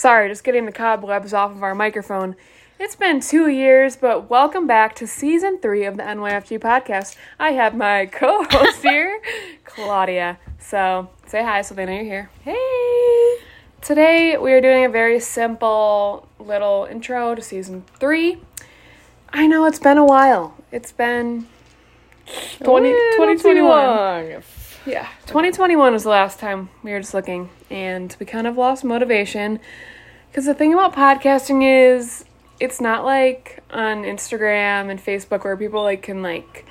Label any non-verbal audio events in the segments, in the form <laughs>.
Sorry, just getting the cobwebs off of our microphone. It's been two years, but welcome back to season three of the NYFG podcast. I have my <laughs> co host here, Claudia. So say hi so they know you're here. Hey! Today we are doing a very simple little intro to season three. I know it's been a while. It's been 20, 2021. Yeah, 2021 was the last time we were just looking, and we kind of lost motivation. Because the thing about podcasting is, it's not like on Instagram and Facebook where people like can like,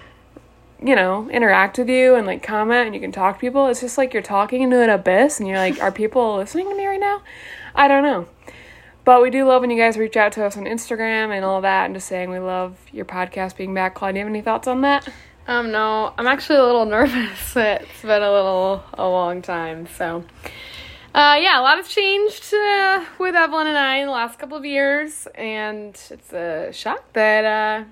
you know, interact with you and like comment and you can talk to people. It's just like you're talking into an abyss, and you're like, are people <laughs> listening to me right now? I don't know. But we do love when you guys reach out to us on Instagram and all that, and just saying we love your podcast being back. Claude, do you have any thoughts on that? Um, no, I'm actually a little <laughs> nervous. It's been a little, a long time, so. Uh, yeah, a lot has changed uh, with Evelyn and I in the last couple of years, and it's a shock that uh,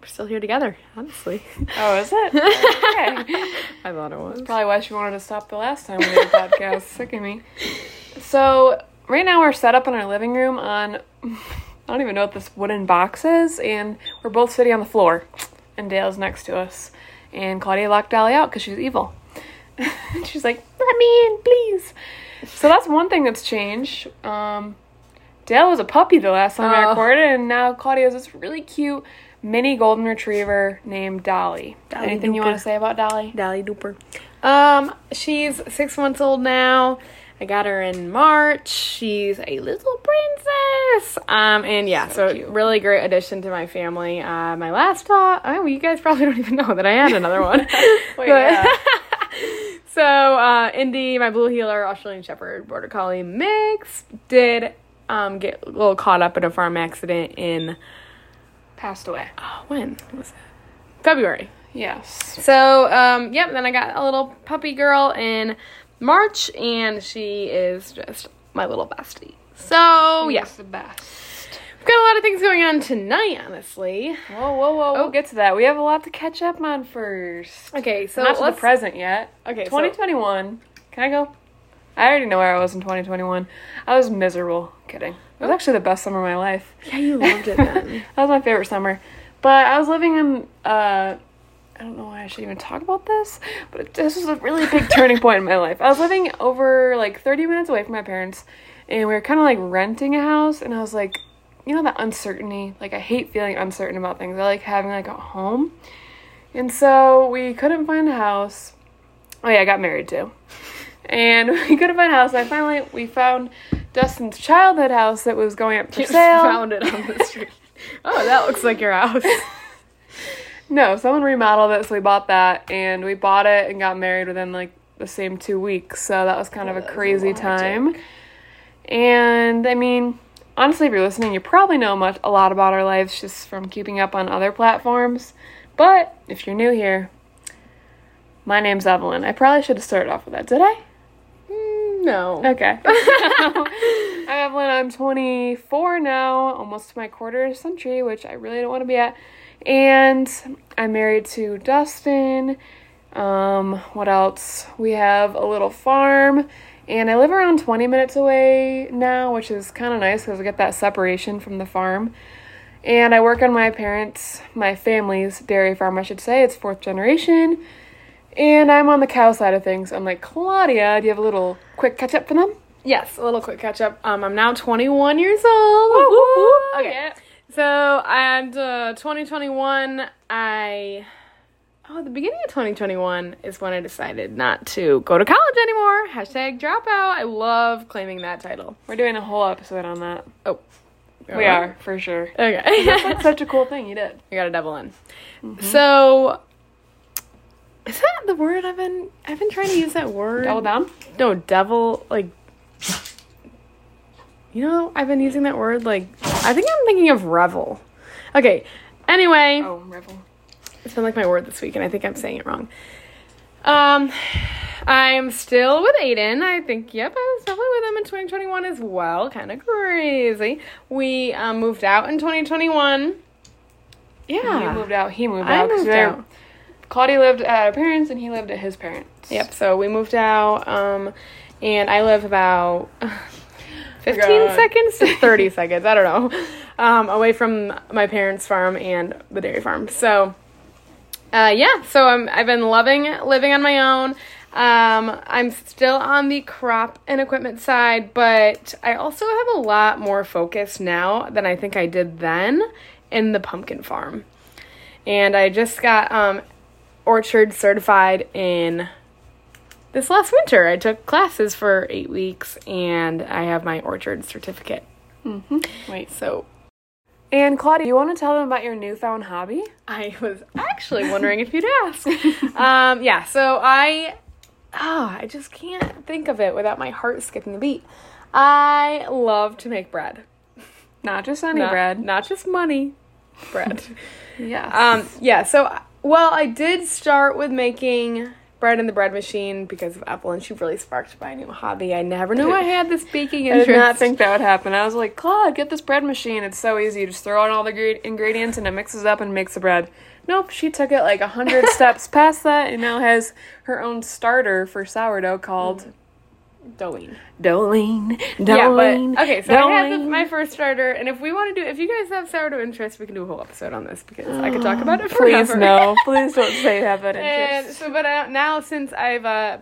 we're still here together, honestly. Oh, is it? <laughs> Okay. I thought it was. Probably why she wanted to stop the last time we did a podcast. Sick of me. So right now we're set up in our living room on I don't even know what this wooden box is, and we're both sitting on the floor, and Dale's next to us, and Claudia locked Dolly out because she's evil. <laughs> she's like, "Let me in, please." So that's one thing that's changed. Um, Dale was a puppy the last time I Oh. recorded, and now Claudia has this really cute mini golden retriever named Dolly. Dolly Anything you want to say about Dolly? Dolly Duper. Um, she's six months old now. I got her in March. She's a little princess. Um, and yeah, So so, really great addition to my family. Uh, my last dog. Oh, you guys probably <laughs> don't even know that I had another one. <laughs> Wait, yeah. <laughs> so uh, Indy, my blue heeler, Australian Shepherd, Border Collie mix, did um get a little caught up in a farm accident in Passed away. oh, when was it? February. Yes. So, um, yep, then I got a little puppy girl in March, and she is just my little bestie. So, yes, the best. We've got a lot of things going on tonight, honestly. Whoa, whoa, whoa. We'll Oh. get to that. We have a lot to catch up on first. Okay, so Not to the present yet. Okay, so- 2021. Can I go? I already know where I was in 2021. I was miserable. Kidding. It was actually the best summer of my life. Yeah, you loved it then. <laughs> That was my favorite summer. But I was living in, uh, I don't know why I should even talk about this, but this was a really big <laughs> turning point in my life. I was living over like 30 minutes away from my parents, and we were kind of like renting a house, and I was like, you know, that uncertainty. Like, I hate feeling uncertain about things. I like having like a home. And so we couldn't find a house. Oh, yeah, I got married too. And <laughs> we couldn't find a house. And I finally, we found Dustin's childhood house that was going up for Just sale. found it on the street. oh, that looks like your house. <laughs> <laughs> No, someone remodeled it, so we bought that, and we bought it and got married within like the same two weeks. So that was kind of a crazy time. And I mean, honestly, if you're listening, you probably know much a lot about our lives just from keeping up on other platforms. But if you're new here, my name's Evelyn. I probably should have started off with that. Did I? Mm, no. Okay. <laughs> <laughs> I'm Evelyn. I'm 24 now, almost to my quarter century, which I really don't want to be at. And I'm married to Dustin. Um, what else? We have a little farm, and I live around 20 minutes away now, which is kind of nice because I get that separation from the farm. And I work on my parents, my family's dairy farm, I should say. It's fourth generation. And I'm on the cow side of things. I'm like, Claudia, do you have a little quick catch up for them? Yes, a little quick catch up. Um, I'm now 21 years old. Okay. Yeah. So, and uh, 2021, I. Oh, the beginning of 2021 is when I decided not to go to college anymore. Hashtag dropout. I love claiming that title. We're doing a whole episode on that. Oh. We are, for sure. Okay. That's such a cool thing you did. You got a double in. Mm-hmm. So, is that the word I've been I've been trying to use that word? Double down? No, devil like You know, I've been using that word like I think I'm thinking of revel. Okay. Anyway, Oh, Revel. It's been like my word this week and I think I'm saying it wrong. Um I'm still with Aiden. I think, yep, I was definitely with him in 2021 as well. Kind of crazy. We um, moved out in 2021. Yeah. You moved out, he moved I out. moved out. Claudia lived at her parents and he lived at his parents. Yep. So we moved out, um, and I live about <laughs> 15 God. seconds to 30 <laughs> seconds. I don't know. Um, away from my parents' farm and the dairy farm. So, uh, yeah, so I'm, I've been loving living on my own. Um, I'm still on the crop and equipment side, but I also have a lot more focus now than I think I did then in the pumpkin farm. And I just got um, orchard certified in this last winter. I took classes for eight weeks and I have my orchard certificate. Wait. So And Claudia, do you want to tell them about your newfound hobby? I was actually wondering if you'd ask. <laughs> Um, yeah, so I, oh, I just can't think of it without my heart skipping a beat. I love to make bread. Not just any Not, bread. not just money, bread. <laughs> yeah. um, yeah, so, well, I did start with making bread in the bread machine because of Evelyn. She really sparked my new hobby. I never knew I <laughs> had this baking I did not think that would happen. I was like, Claude, get this bread machine. It's so easy. You just throw in all the ingredients and it mixes up and makes the bread. Nope, she took it like a hundred <laughs> steps past that and now has her own starter for sourdough called mm. Dolene. Dolene. Yeah, but okay, so I had the, my first starter, and if we want to do, if you guys have sourdough interest, we can do a whole episode on this because I could talk about it <gasps> forever. Please no. Please don't say have that and interest. so, but uh, now since I've, uh,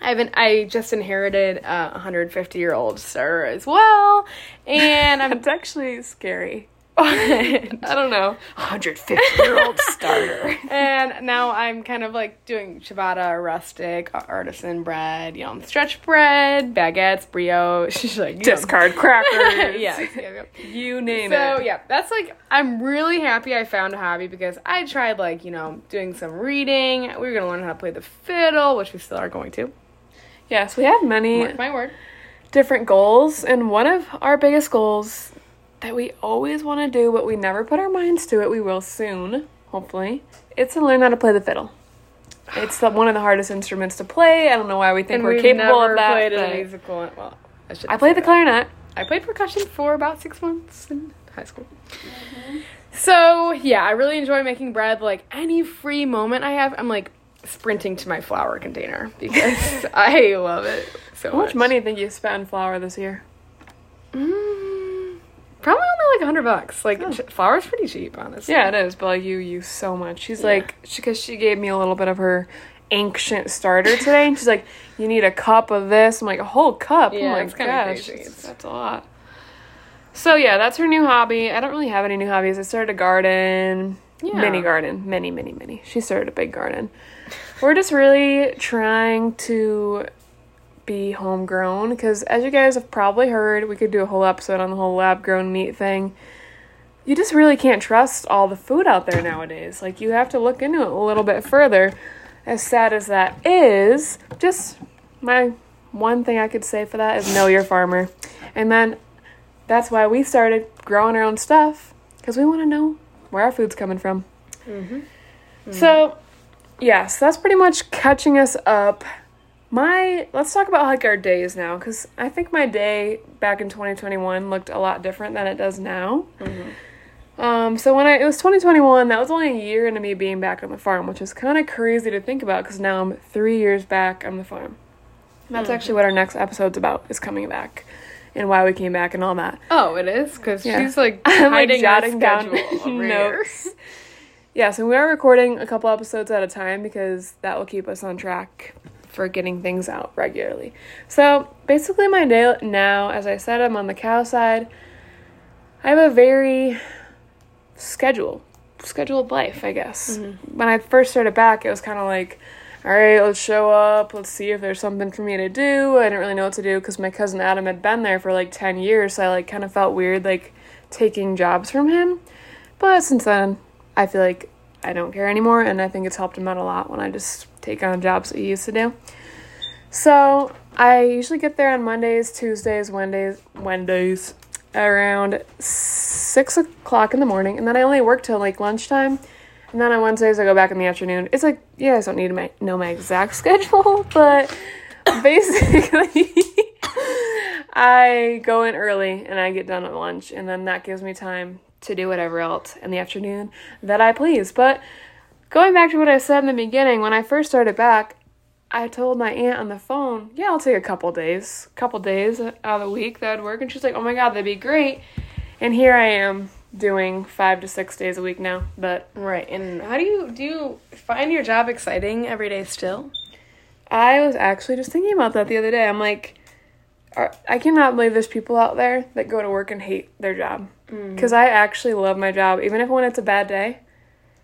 I've been, I just inherited a 150 year old starter as well, and <laughs> I'm It's actually scary. I don't know. 150 year old <laughs> starter. And now I'm kind of like doing ciabatta, rustic, artisan bread, you know, stretch bread, baguettes, brioche, She's <laughs> like. Discard crackers. <laughs> yeah, yeah, yeah. You name So it. So yeah, that's like I'm really happy I found a hobby because I tried like you know doing some reading. We were gonna learn how to play the fiddle, which we still are going to. Yes, we have many Mark my word. different goals, and one of our biggest goals that we always want to do, but we never put our minds to it, we will soon, hopefully, it's to learn how to play the fiddle. It's the, one of the hardest instruments to play. I don't know why we think And we're capable of that. played a musical. Well, I should. I played the clarinet. I played percussion for about six months in high school. So yeah, I really enjoy making bread. Like any free moment I have, I'm like sprinting to my flour container <laughs> because <laughs> I love it so How much money do you think you spent on flour this year? Mm, probably only like a hundred bucks. Like Oh. flour's pretty cheap, honestly. Yeah, it is, but like you use so much. She's like, because she, gave me a little bit of her ancient starter today, and she's like, "You need a cup of this." I'm like, "A whole cup." Oh yeah, oh my it's kinda crazy. it's- that's a lot. So yeah, that's her new hobby. I don't really have any new hobbies. I started a garden, Yeah. mini garden, mini, mini, mini. She started a big garden. We're just really trying to be homegrown because, as you guys have probably heard, we could do a whole episode on the whole lab grown meat thing you just really can't trust all the food out there nowadays. Like you have to look into it a little bit further. As sad as that is, just my one thing I could say for that is know your farmer. And then that's why we started growing our own stuff because we want to know where our food's coming from. Mm-hmm. So, yes, that's pretty much catching us up. My let's talk about like our days now because I think my day back in 2021 looked a lot different than it does now. Um, so when I it was 2021, that was only a year into me being back on the farm, which is kind of crazy to think about because now I'm three years back on the farm. And that's actually what our next episode's about is coming back and why we came back and all that. Oh, it is because Yeah. she's like <laughs> I'm like hiding jotting down <laughs> notes. Yeah, so we are recording a couple episodes at a time because that will keep us on track for getting things out regularly. So basically, my day now, as I said, I'm on the cow side. I have a very schedule, scheduled life, I guess. Mm-hmm. When I first started back, it was kind of like, all right, let's show up. Let's see if there's something for me to do. I didn't really know what to do because my cousin Adam had been there for like 10 years. So I like kind of felt weird like taking jobs from him. But since then, I feel like I don't care anymore. And I think it's helped him out a lot when I just take on jobs that he used to do. So I usually get there on Mondays, Tuesdays, Wednesdays, Wednesdays around six o'clock in the morning, and then I only work till like lunchtime. And then on Wednesdays I go back in the afternoon. It's like you guys don't need to know my exact <laughs> schedule, but basically <laughs> I go in early and I get done at lunch, and then that gives me time to do whatever else in the afternoon that I please. But going back to what I said in the beginning, when I first started back, I told my aunt on the phone, yeah, I'll take a couple days, couple days out of the week that would work. And she's like, oh my God, that'd be great. And here I am doing five to six days a week now. But Right. And how do you do you find your job exciting every day still? I was actually just thinking about that the other day. I'm like, I cannot believe there's people out there that go to work and hate their job. Mm. Because I actually love my job, even if when it's a bad day,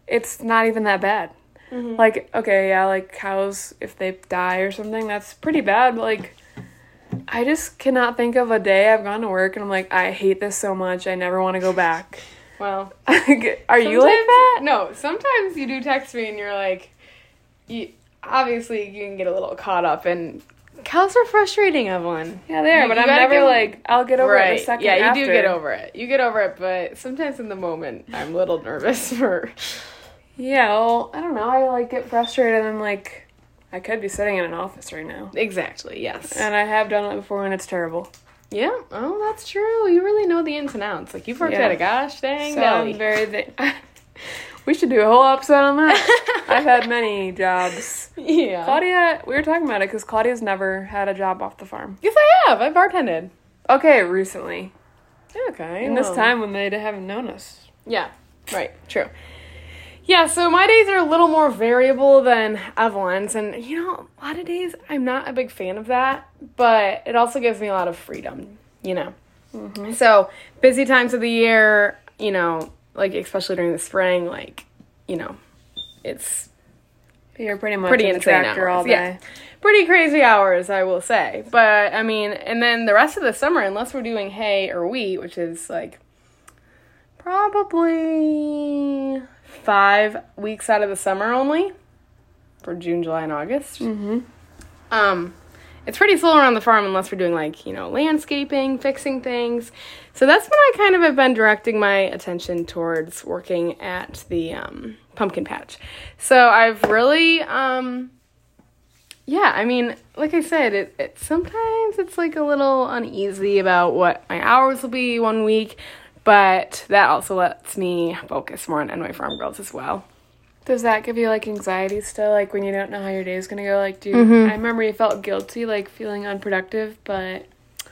it's not even that bad. Mm-hmm. Like, okay, yeah, like cows, if they die or something, that's pretty bad. But like, I just cannot think of a day I've gone to work and I'm like, I hate this so much. I never want to go back. <laughs> Well, <laughs> Are you like that? No, sometimes you do text me and you're like, you obviously you can get a little caught up and cows are frustrating, Evelyn. Yeah, they are, but I'm never like, I'll get over it right. the second yeah, you after. do get over it. You get over it, but sometimes in the moment, I'm a little nervous <laughs> for. Yeah, well, I don't know. I like get frustrated and I'm like, I could be sitting in an office right now. Exactly. Yes. And I have done it before and it's terrible. yeah. Oh, that's true. You really know the ins and outs. Like you've worked Yeah. at a gosh dang So deli. I'm very. Th- <laughs> we should do a whole episode on that. <laughs> I've had many jobs. yeah. Claudia, we were talking about it because Claudia's never had a job off the farm. Yes, I have. I bartended. Okay, recently. Okay. In this time when they haven't known us. Yeah, right, true. Yeah, so my days are a little more variable than Evelyn's, and you know, a lot of days I'm not a big fan of that, but it also gives me a lot of freedom, you know. Mm-hmm. So, busy times of the year, you know, like especially during the spring, like, you know, it's You're pretty much Pretty in the tractor hours, all day. yeah. pretty crazy hours, I will say. But I mean, and then the rest of the summer, unless we're doing hay or wheat, which is like probably five weeks out of the summer only for June, July, and August. Mm-hmm. Um, it's pretty slow around the farm unless we're doing like you know landscaping, fixing things. So that's when I kind of have been directing my attention towards working at the um, pumpkin patch. So I've really, um, yeah, I mean, like I said, it, it sometimes it's like a little uneasy about what my hours will be one week, but that also lets me focus more on NY Farm Girls as well. Does that give you like anxiety still? Like when you don't know how your day is gonna go? Like, do you, Mhm. I remember you felt guilty, like feeling unproductive, but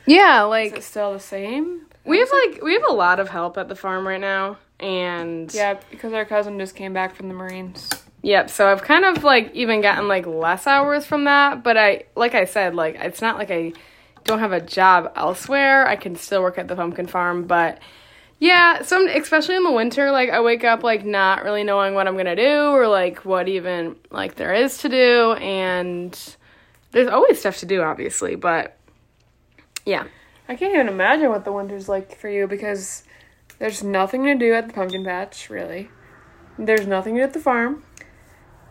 Yeah, is like it still the same? we have like we have a lot of help at the farm right now, and Yeah, because our cousin just came back from the Marines. Yep, so I've kind of like even gotten like less hours from that, but I like I said, like it's not like I don't have a job elsewhere. I can still work at the pumpkin farm, but yeah, some especially in the winter, like I wake up like not really knowing what I'm gonna do or like what even like there is to do, and there's always stuff to do, obviously, but yeah, I can't even imagine what the winter's like for you because there's nothing to do at the pumpkin patch, really. There's nothing to do at the farm.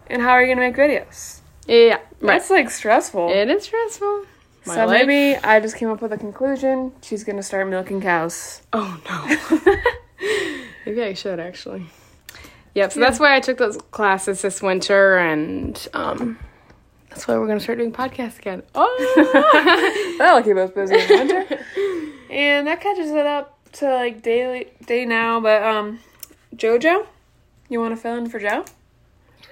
And how are you gonna make videos? yeah, right. That's like stressful. It is stressful. My so life- maybe I just came up with a conclusion. She's gonna start milking cows. Oh no. <laughs> Maybe I should actually. Yep, so that's why I took those classes this winter and um that's why we're gonna start doing podcasts again. Oh <laughs> That'll keep us busy in the winter. <laughs> and that catches it up to like daily day now. But um, JoJo, you want to fill in for Joe?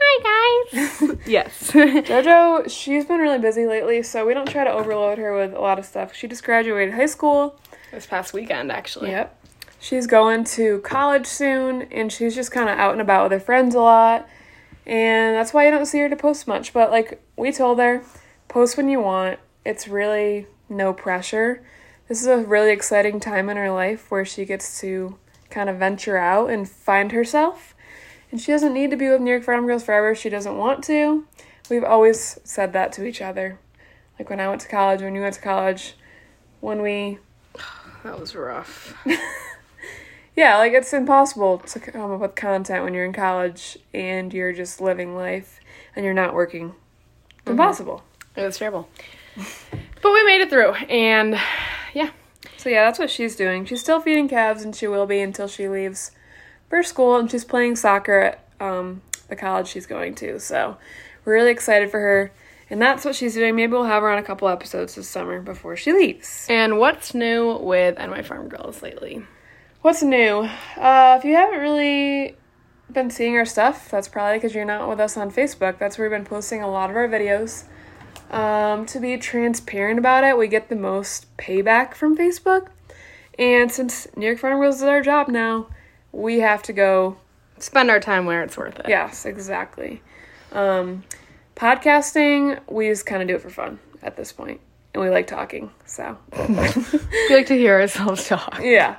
Hi guys. <laughs> yes. JoJo, she's been really busy lately, so we don't try to overload her with a lot of stuff. She just graduated high school. this past weekend actually. Yep. She's going to college soon, and she's just kind of out and about with her friends a lot. And that's why you don't see her to post much. But like we told her, post when you want. It's really no pressure. This is a really exciting time in her life where she gets to kind of venture out and find herself. And she doesn't need to be with New York Farm Girls forever. if She doesn't want to. We've always said that to each other. Like when I went to college, when you went to college, when we <sighs> That was rough. <laughs> Yeah, like it's impossible to come up with content when you're in college and you're just living life and you're not working. It's mm-hmm. impossible. It was terrible. But we made it through and yeah. So yeah, that's what she's doing. She's still feeding calves and she will be until she leaves for school and she's playing soccer at um, the college she's going to. So we're really excited for her. And that's what she's doing. Maybe we'll have her on a couple episodes this summer before she leaves. And what's new with NY Farm Girls lately? What's new? Uh, if you haven't really been seeing our stuff, that's probably because you're not with us on Facebook. That's where we've been posting a lot of our videos. Um, to be transparent about it, we get the most payback from Facebook. And since New York Farm Girls is our job now, we have to go. Spend our time where it's worth it. Yes, exactly. Um, podcasting, we just kind of do it for fun at this point, and we like talking. So <laughs> We like to hear ourselves talk. yeah.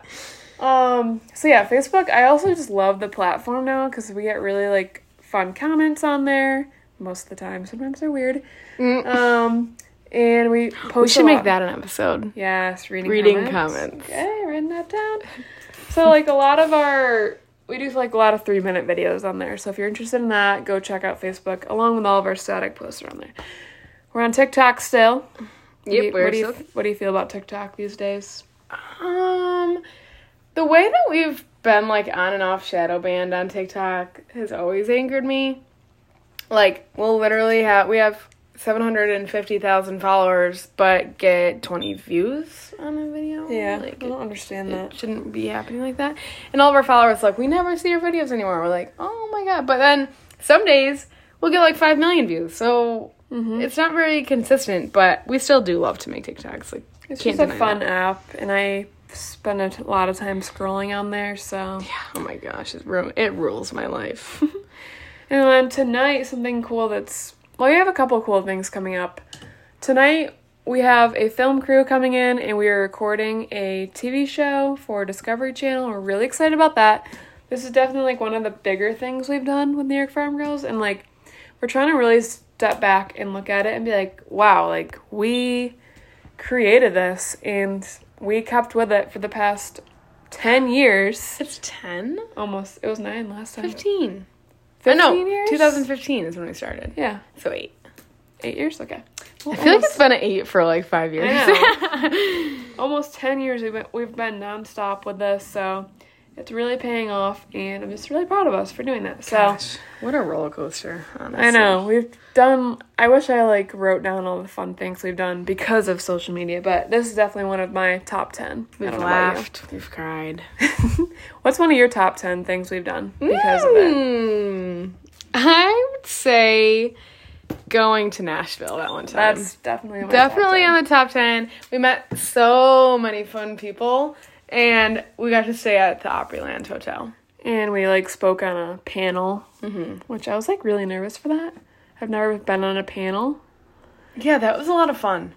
Um, so yeah, Facebook. I also just love the platform now because we get really like fun comments on there most of the time. Sometimes they're weird. Um, and we post. We should make that an episode. Yes, reading Reading comments. comments. Okay, writing that down. So like a lot of our we do like a lot of three minute videos on there. So if you're interested in that, go check out Facebook along with all of our static posts around there. We're on TikTok still. What do Yep, you- we're what do you what do you feel about TikTok these days? Um, the way that we've been like on and off shadow banned on TikTok has always angered me. Like, we'll literally have we have seven hundred and fifty thousand followers, but get twenty views on a video. like I don't understand it that. shouldn't be happening like that. And all of our followers like, we never see your videos anymore. We're like, oh my god. But then some days we'll get like five million views. So Mm-hmm. it's not very consistent, but we still do love to make TikToks. Like, It's just a fun that. app, and I spend a t- lot of time scrolling on there. So, yeah, Oh my gosh, it, ru- it rules my life. <laughs> and then tonight, something cool that's well, we have a couple cool things coming up. Tonight, we have a film crew coming in, and we are recording a TV show for Discovery Channel. We're really excited about that. This is definitely like one of the bigger things we've done with New York Farm Girls, and like we're trying to really step back and look at it and be like, wow, like we created this and we kept with it for the past 10 years. it's 10? Almost, it was nine last time. 15. 15 no, years? 2015 is when we started. Yeah, So 8. eight years? Okay. I feel like it's been an 8 for like 5 years. <laughs> almost 10 years we've been, we've been nonstop with this, so it's really paying off, and I'm just really proud of us for doing that. So, Gosh, what a roller coaster, honestly. I know, we've done, I wish I like wrote down all the fun things we've done because of social media, but this is definitely one of my top 10. We've don't know about you. laughed, we've cried. <laughs> What's one of your top 10 things we've done because of it? Hmm. I would say going to Nashville that one time. That's definitely definitely top 10. on the top 10. We met so many fun people and we got to stay at the Opryland Hotel. And we like spoke on a panel, which I was like really nervous for that. I've never been on a panel. Yeah, that was a lot of fun.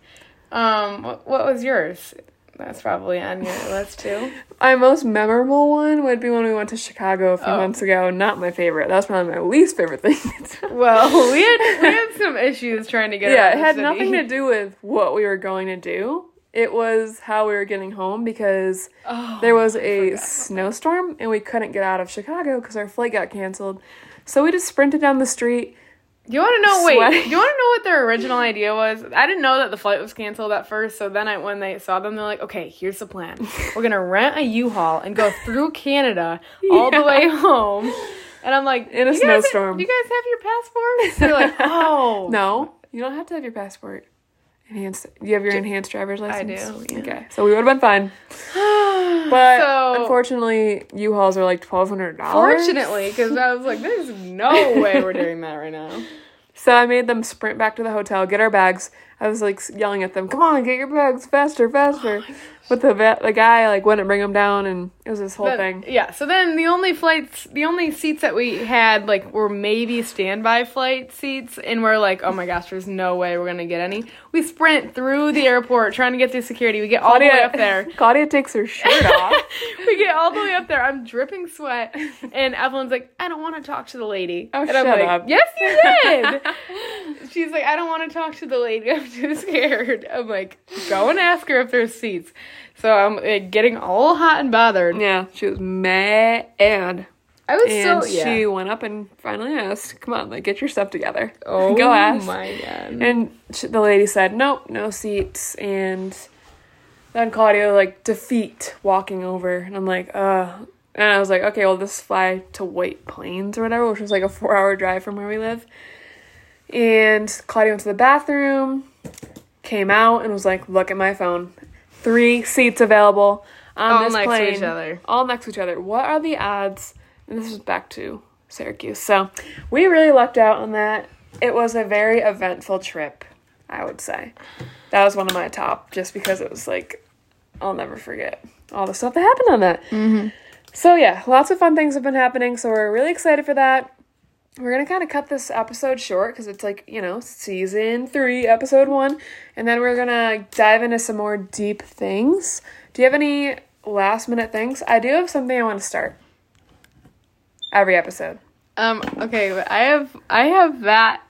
Um, what, what was yours? That's probably on your <laughs> list too. My most memorable one would be when we went to Chicago a few Oh. months ago. Not my favorite. That was probably my least favorite thing. <laughs> Well, we had we had <laughs> some issues trying to get. yeah, it had nothing to do with what we were going to do. It was how we were getting home because Oh, there was a snowstorm and we couldn't get out of Chicago because our flight got canceled. So we just sprinted down the street. You want to know? Wait, Sweating. do you want to know what their original idea was? I didn't know that the flight was canceled at first. So then, I when they saw them, they're like, "Okay, here's the plan. We're gonna <laughs> rent a U-Haul and go through Canada all the way home." And I'm like, In a "You snowstorm. You guys have your passports? <laughs> They're like, "Oh, No, you don't have to have your passport. Enhanced. You have your enhanced driver's license? do, yeah. Okay, so we would have been fine. <sighs> But So- unfortunately, U-Hauls are like twelve hundred dollars. Fortunately, because I was like, "There's no way we're doing that right now." <laughs> So I made them sprint back to the hotel, get our bags. I was like yelling at them, "Come on, get your bags faster, faster!" <laughs> Oh but the va- the guy like wouldn't bring them down, and it was this whole But- thing. Yeah, so then the only flights, the only seats that we had, like, were maybe standby flight seats, and we're like, oh my gosh, there's no way we're gonna get any. We sprint through the airport trying to get through security. We get all the way up there. <laughs> Claudia takes her shirt off. <laughs> we get all the way up there. I'm dripping sweat, and Evelyn's like, I don't want to talk to the lady. Oh, and shut I'm like, up. Yes, you did. She's like, I don't want to talk to the lady. I'm <laughs> too scared. I'm like, go and ask her if there's seats. So I'm like, getting all hot and bothered. yeah, she was mad, and I was and so yeah. she went up and finally asked, "Come on, like get your stuff together. <laughs> Oh go ask." my god. And she, the lady said, "Nope, no seats." And then Claudia like defeat walking over, and I'm like, "Uh." And I was like, "Okay, well, this fly to White Plains or whatever, which was like a four-hour drive from where we live." And Claudia went to the bathroom, came out, and was like, "Look at my phone, three seats available on All this next to plane, each other. all next to each other. What are the odds?" And this is back to Syracuse, so we really lucked out on that. It was a very eventful trip. I would say. That was one of my top just because it was like, I'll never forget all the stuff that happened on that. Mm-hmm. So, yeah, lots of fun things have been happening. So, we're really excited for that. We're to kind of cut this episode short because it's like, you know, season three, episode one. And then we're to dive into some more deep things. Do you have any last minute things? I do have something I want to start every episode. Um, okay, I have I have that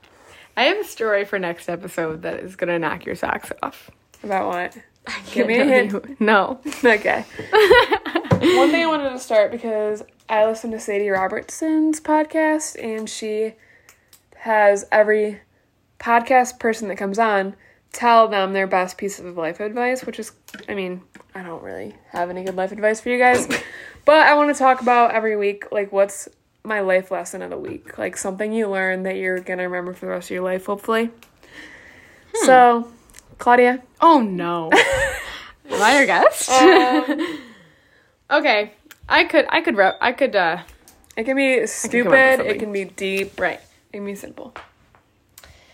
I have a story for next episode that is gonna knock your socks off. About what? Give me a hint. No. <laughs> Okay. <laughs> One thing I wanted to start because I listen to Sadie Robertson's podcast and she has every podcast person that comes on tell them their best piece of life advice, which is, I mean, I don't really have any good life advice for you guys, but I want to talk about every week, like, what's my life lesson of the week? Like, something you learn that you're going to remember for the rest of your life, hopefully. So, Claudia. Oh no. <laughs> Am I your guest? Um, <laughs> okay. I could I could rep I could uh It can be stupid, it can be deep, right. it can be simple.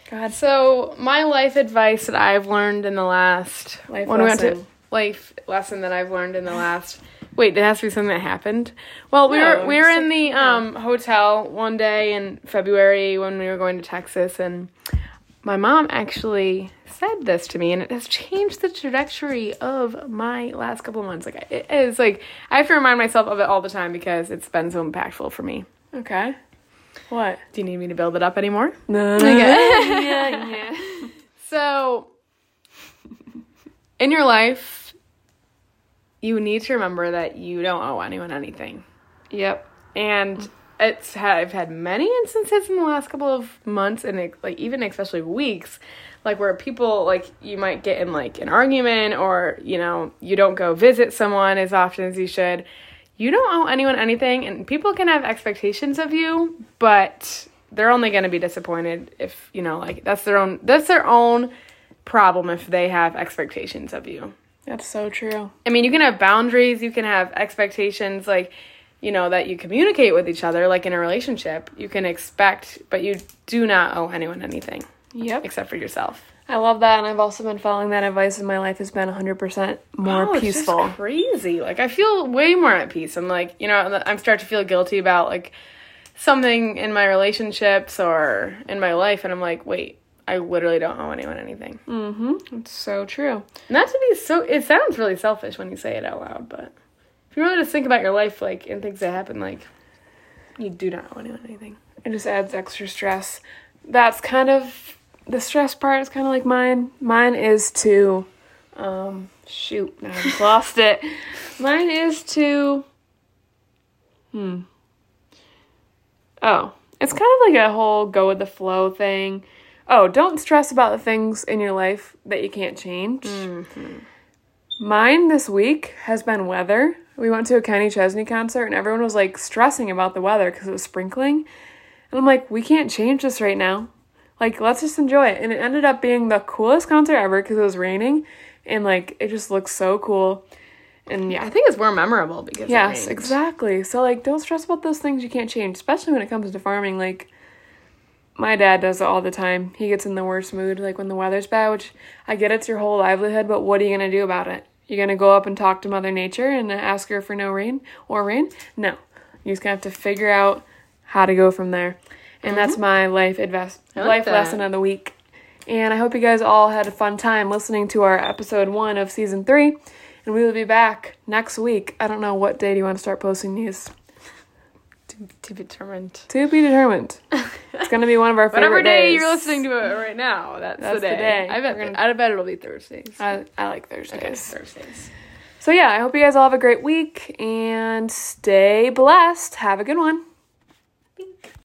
Go ahead. So my life advice that I've learned in the last Life when we went to lesson. life lesson that I've learned in the last wait, it has to be something that happened. Well, we No, were we were in the um hotel one day in February when we were going to Texas and my mom actually said this to me and it has changed the trajectory of my last couple of months. Like it is like I have to remind myself of it all the time because it's been so impactful for me. Okay. What? Do you need me to build it up anymore? No. <laughs> yeah, yeah. So, in your life, you need to remember that you don't owe anyone anything. Yep. And it's had, I've had many instances in the last couple of months and like even especially weeks, like where people like you might get in like an argument or you know you don't go visit someone as often as you should. You don't owe anyone anything, and people can have expectations of you, but they're only going to be disappointed if you know like that's their own that's their own problem if they have expectations of you. That's so true. I mean, you can have boundaries, you can have expectations, like, you know, that you communicate with each other, like in a relationship. You can expect, but you do not owe anyone anything Yep. except for yourself. I love that, and I've also been following that advice, and my life has been 100% more Oh, it's just peaceful. crazy. Like, I feel way more at peace. I'm like, you know, I'm starting to feel guilty about, like, something in my relationships or in my life, and I'm like, wait, I literally don't owe anyone anything. Mm-hmm. It's so true. Not to be so, it sounds really selfish when you say it out loud, but if you really just think about your life, like, and things that happen, like, you do not anyone anything. It just adds extra stress. That's kind of the stress part is kind of like mine. Mine is to, um, shoot, now I've <laughs> lost it. Mine is to, hmm. Oh, it's kind of like a whole go with the flow thing. Oh, don't stress about the things in your life that you can't change. Mine this week has been weather. We went to a Kenny Chesney concert and everyone was like stressing about the weather because it was sprinkling. And I'm like, we can't change this right now. Like, let's just enjoy it. And it ended up being the coolest concert ever because it was raining and like it just looks so cool. And yeah. I think it's more memorable because Yes, exactly. So like don't stress about those things you can't change, especially when it comes to farming. Like my dad does it all the time. He gets in the worst mood like when the weather's bad, which I get it's your whole livelihood, but what are you gonna do about it? You're gonna go up and talk to Mother Nature and ask her for no rain or rain? No. You're just gonna have to figure out how to go from there. And that's uh-huh. my life advice like life that. lesson of the week. And I hope you guys all had a fun time listening to our episode one of season three. And we will be back next week. I don't know what day do you want to start posting these. To, to be determined. To be determined. It's gonna be one of our <laughs> favorite Whatever day days. you're listening to it right now, that's, That's the the day. day. I bet. Gonna- I bet it'll be Thursdays. I, I like Thursdays. okay, Thursdays. So yeah, I hope you guys all have a great week and stay blessed. Have a good one.